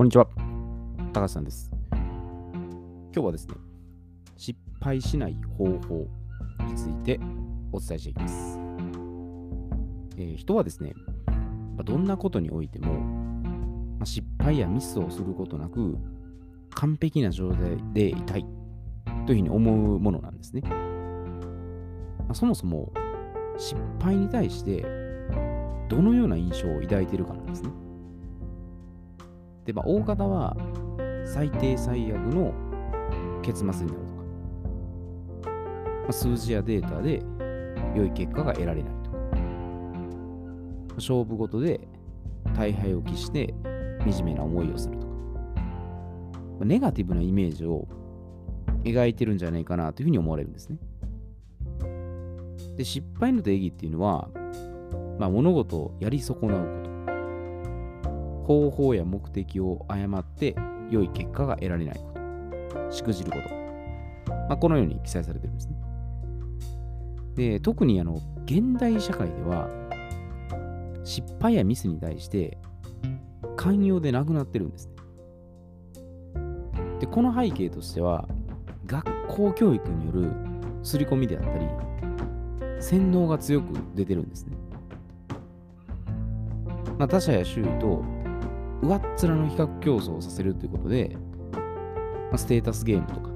こんにちは。高橋さんです。今日はですね、失敗しない方法についてお伝えしていきます。えー人はですね、どんなことにおいても、ま失敗やミスをすることなく、完璧な状態でいたいというふうに思うものなんですね。まそもそも、失敗に対してどのような印象を抱いているかなんですね。で、まあ、大方は最低最悪の結末になるとか、まあ、数字やデータで良い結果が得られないとか、勝負事で大敗を期して惨めな思いをするとか、まネガティブなイメージを描いてるんじゃないかなというふうに思われるんですね。で、失敗の定義っていうのは、まあ、物事をやり損なうこと。方法や目的を誤って良い結果が得られないこと。しくじること。まあ、このように記載されてるんですね。で、特にあの、現代社会では、失敗やミスに対して寛容でなくなってるんですね。で、この背景としては、学校教育による刷り込みであったり、洗脳が強く出てるんですね。まあ、他者や周囲と上っ面の比較競争をさせるということで、まあ、ステータスゲームとか、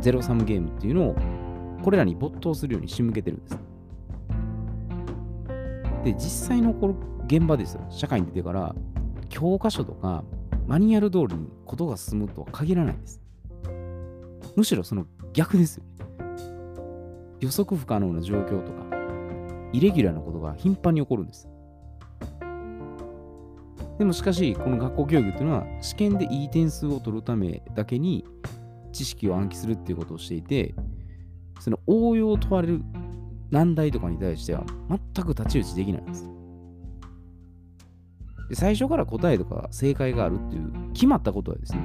ゼロサムゲームっていうのを、これらに没頭するように仕向けてるんです。で、実際のこの現場ですよ、社会に出てから、教科書とかマニュアル通りにことが進むとは限らないです。むしろその逆ですよ。予測不可能な状況とか、イレギュラーなことが頻繁に起こるんです。でもしかし、この学校教育っていうのは、試験でいい点数を取るためだけに知識を暗記するっていうことをしていて、その応用を問われる難題とかに対しては全く太刀打ちできないんです。で最初から答えとか正解があるっていう決まったことはですね、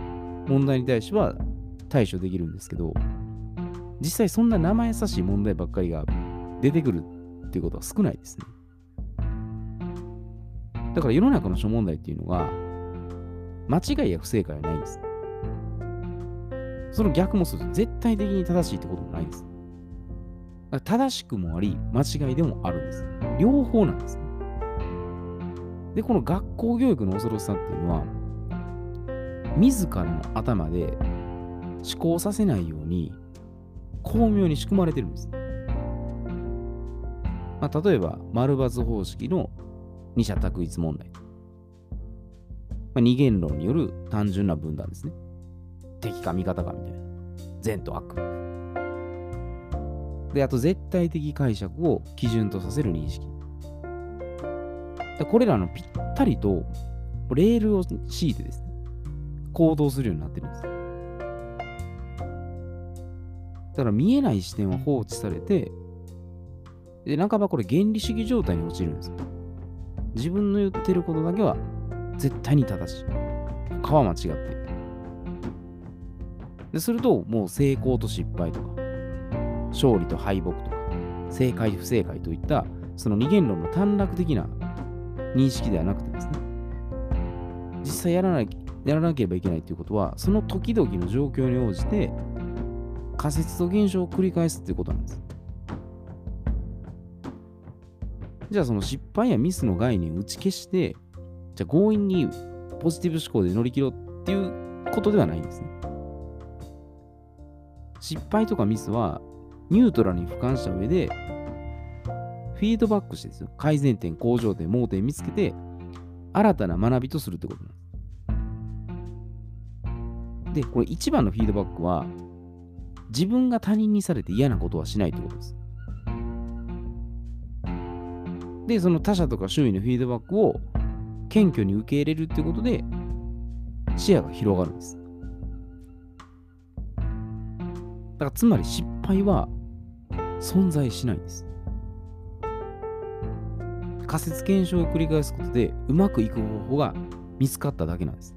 問題に対しては対処できるんですけど、実際そんな生優しい問題ばっかりが出てくるっていうことは少ないですね。だから世の中の諸問題っていうのが、間違いや不正解はないんです。その逆もすると絶対的に正しいってこともないんです。正しくもあり、間違いでもあるんです。両方なんですね。で、この学校教育の恐ろしさっていうのは、自らの頭で思考させないように、巧妙に仕組まれてるんです。まあ、例えば、丸抜方式の二者択一問題。まあ、二元論による単純な分断ですね。敵か味方かみたいな。善と悪。で、あと絶対的解釈を基準とさせる認識。これらのぴったりとレールを敷いてですね、行動するようになってるんです。だから見えない視点は放置されて、で、半ばこれ原理主義状態に陥るんです。自分の言ってることだけは絶対に正しい。他は間違って。ですると、もう成功と失敗とか、勝利と敗北とか、正解不正解といった、その二元論の短絡的な認識ではなくてですね、実際やらなやらなければいけないということは、その時々の状況に応じて、仮説と現象を繰り返すということなんです。じゃあその失敗やミスの概念を打ち消して、じゃあ強引にポジティブ思考で乗り切ろうっていうことではないんですね。失敗とかミスはニュートラルに俯瞰した上で、フィードバックしてですよ。改善点、向上点、盲点見つけて、新たな学びとするってことなんです。で、これ一番のフィードバックは、自分が他人にされて嫌なことはしないってことです。で、その他者とか周囲のフィードバックを謙虚に受け入れるっていうことで、視野が広がるんです。だからつまり失敗は存在しないんです。仮説検証を繰り返すことでうまくいく方法が見つかっただけなんです。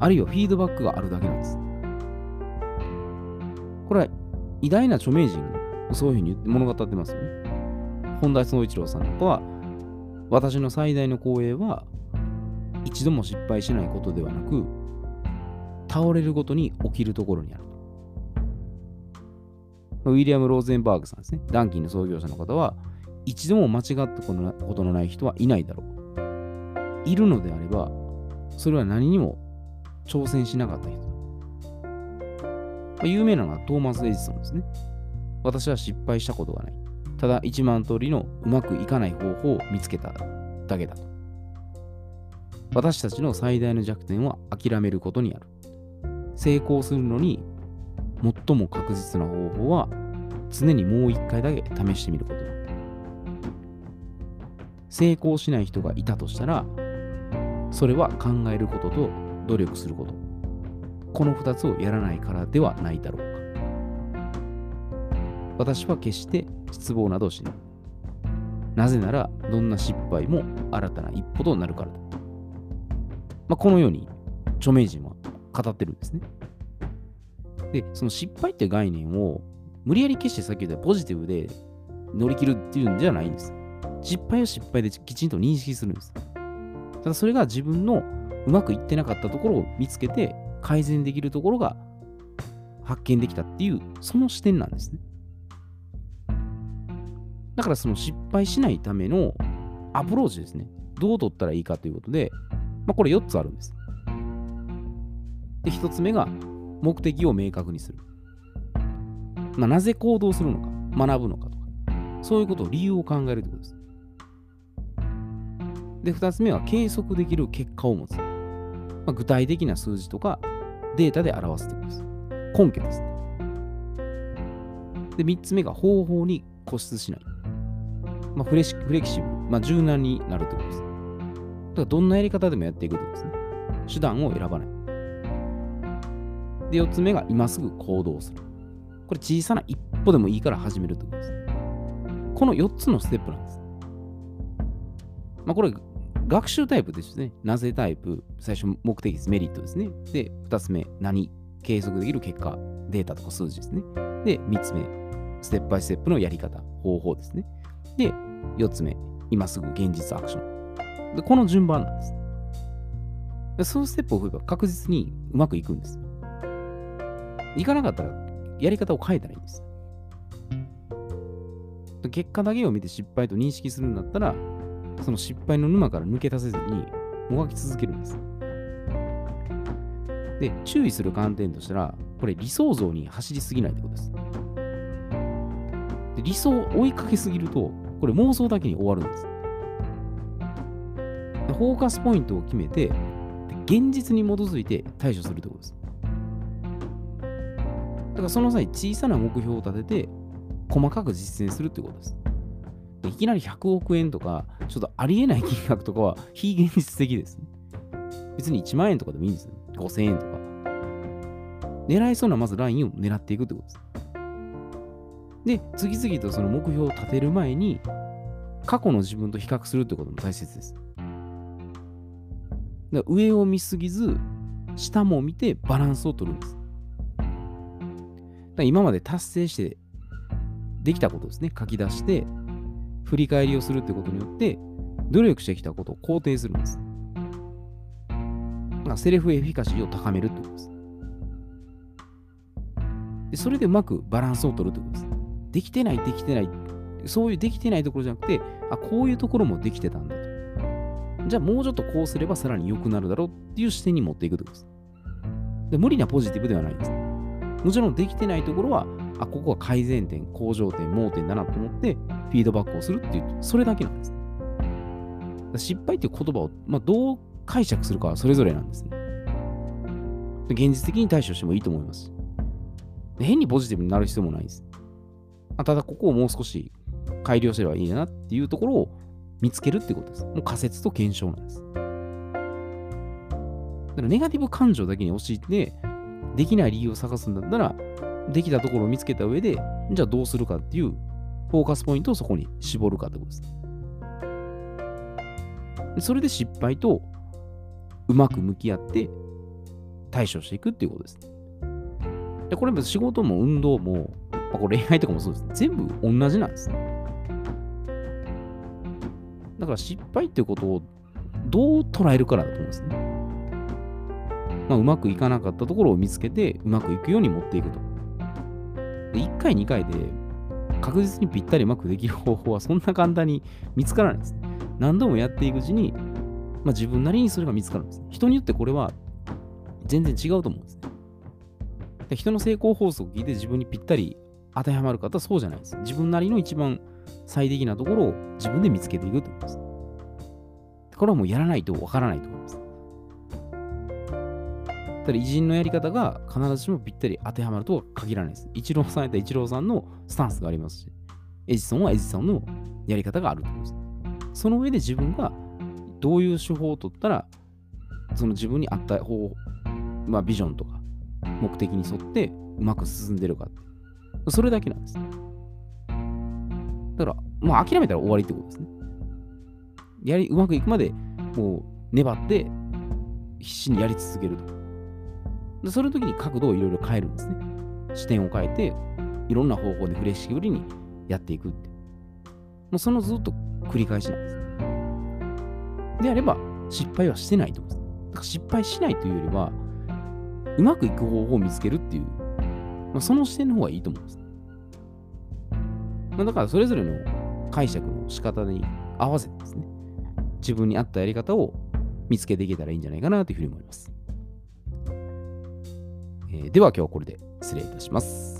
あるいはフィードバックがあるだけなんです。これは偉大な著名人もそういうふうに言って物語ってますよね。本田宗一郎さんなんかは、私の最大の光栄は、一度も失敗しないことではなく、倒れるごとに起きるところにある。ウィリアム・ローゼンバーグさんですね。ダンキンの創業者の方は、一度も間違ったことのない人はいないだろう。いるのであれば、それは何にも挑戦しなかった人だ。有名なのはトーマス・エジソンですね。私は失敗したことがない。ただ1万通りのうまくいかない方法を見つけただけだと。私たちの最大の弱点は諦めることにある。成功するのに最も確実な方法は常にもう一回だけ試してみることだ。成功しない人がいたとしたら、それは考えることと努力すること。この2つをやらないからではないだろうか。私は決して失望などしない。なぜなら、どんな失敗も新たな一歩となるからだ。まあ、このように著名人は語ってるんですね。で、その失敗って概念を無理やり決してさっき言ったポジティブで乗り切るっていうんじゃないんです。失敗を失敗できちんと認識するんです。ただそれが自分のうまくいってなかったところを見つけて改善できるところが発見できたっていうその視点なんですね。だからその失敗しないためのアプローチですね。どう取ったらいいかということで、まあ、これ4つあるんです。で、1つ目が目的を明確にする。まあ、なぜ行動するのか、学ぶのかとか、そういうことを理由を考えるということです。で、2つ目は計測できる結果を持つ。まあ、具体的な数字とかデータで表すということです。根拠ですね。で、3つ目が方法に固執しない。まあ、フレシフレキシブル、まあ、柔軟になるということです。だからどんなやり方でもやっていくということですね。手段を選ばない。で、4つ目が今すぐ行動する。これ小さな一歩でもいいから始めるということです。この4つのステップなんです。まあ、これ、学習タイプですね。なぜタイプ、最初目的です。メリットですね。で、2つ目、何？計測できる結果、データとか数字ですね。で、3つ目、ステップバイステップのやり方、方法ですね。で、4つ目、今すぐ現実アクション。で、この順番なんです。でそのステップを踏めば確実にうまくいくんです。いかなかったらやり方を変えたらいいんです。結果だけを見て失敗と認識するんだったら、その失敗の沼から抜け出せずにもがき続けるんです。で、注意する観点としたら、これ理想像に走りすぎないってことです。で理想を追いかけすぎると、これ妄想だけに終わるんです。でフォーカスポイントを決めて、現実に基づいて対処するってことです。だからその際、小さな目標を立てて、細かく実践するってことです。いきなり100億円とか、ちょっとありえない金額とかは非現実的ですね。別に1万円とかでもいいんですよ。5000円とか。狙いそうなまずラインを狙っていくってことです。で、次々とその目標を立てる前に、過去の自分と比較するってことも大切です。だ上を見すぎず、下も見てバランスを取るんです。だ今まで達成してできたことですね、書き出して、振り返りをするってことによって、努力してきたことを肯定するんです。だセルフエフィカシーを高めるってことです。でそれでうまくバランスを取るってことです。できてない、できてない、そういうできてないところじゃなくて、あ、こういうところもできてたんだと。じゃあもうちょっとこうすればさらに良くなるだろうっていう視点に持っていくってことです。で無理なポジティブではないんです。もちろんできてないところは、あ、ここは改善点、向上点、盲点だなと思って、フィードバックをするっていう、それだけなんです。失敗っていう言葉を、まあ、どう解釈するかはそれぞれなんですね。現実的に対処してもいいと思います。変にポジティブになる必要もないです。あただ、ここをもう少し改良すればいいなっていうところを見つけるってことです。もう仮説と検証なんです。だからネガティブ感情だけに陥って、できない理由を探すんだったら、できたところを見つけた上で、じゃあどうするかっていうフォーカスポイントをそこに絞るかってことです。それで失敗とうまく向き合って対処していくっていうことです。でこれも仕事も運動も、まあ、これ恋愛とかもそうです。全部同じなんです。だから失敗っていうことをどう捉えるからだと思うんですね。まあ、うまくいかなかったところを見つけて、うまくいくように持っていくと。で、1回、2回で確実にぴったりうまくできる方法はそんな簡単に見つからないです。何度もやっていくうちに、まあ、自分なりにそれが見つかるんです。人によってこれは全然違うと思うんですね。人の成功法則を聞いて自分にぴったり当てはまる方そうじゃないです。自分なりの一番最適なところを自分で見つけていくということです。これはもうやらないとわからないと思います。ただ偉人のやり方が必ずしもぴったり当てはまるとは限らないです。イチローさんやったらイチローさんのスタンスがありますし、エジソンはエジソンのやり方があると思うんです。その上で自分がどういう手法を取ったら、その自分に合った方、まあ、ビジョンとか目的に沿ってうまく進んでるか。それだけなんです。だから、もう諦めたら終わりってことですね。やり、うまくいくまで、もう粘って、必死にやり続けると。で、その時に角度をいろいろ変えるんですね。視点を変えて、いろんな方法でフレキシブルにやっていくって。もうそのずっと繰り返しなんです。であれば、失敗はしてないと思うんです。だから失敗しないというよりは、うまくいく方法を見つけるっていう、まあ、その視点の方がいいと思うんです。まあ、だからそれぞれの解釈の仕方に合わせてですね、自分に合ったやり方を見つけていけたらいいんじゃないかなというふうに思います。えー、では今日はこれで失礼いたします。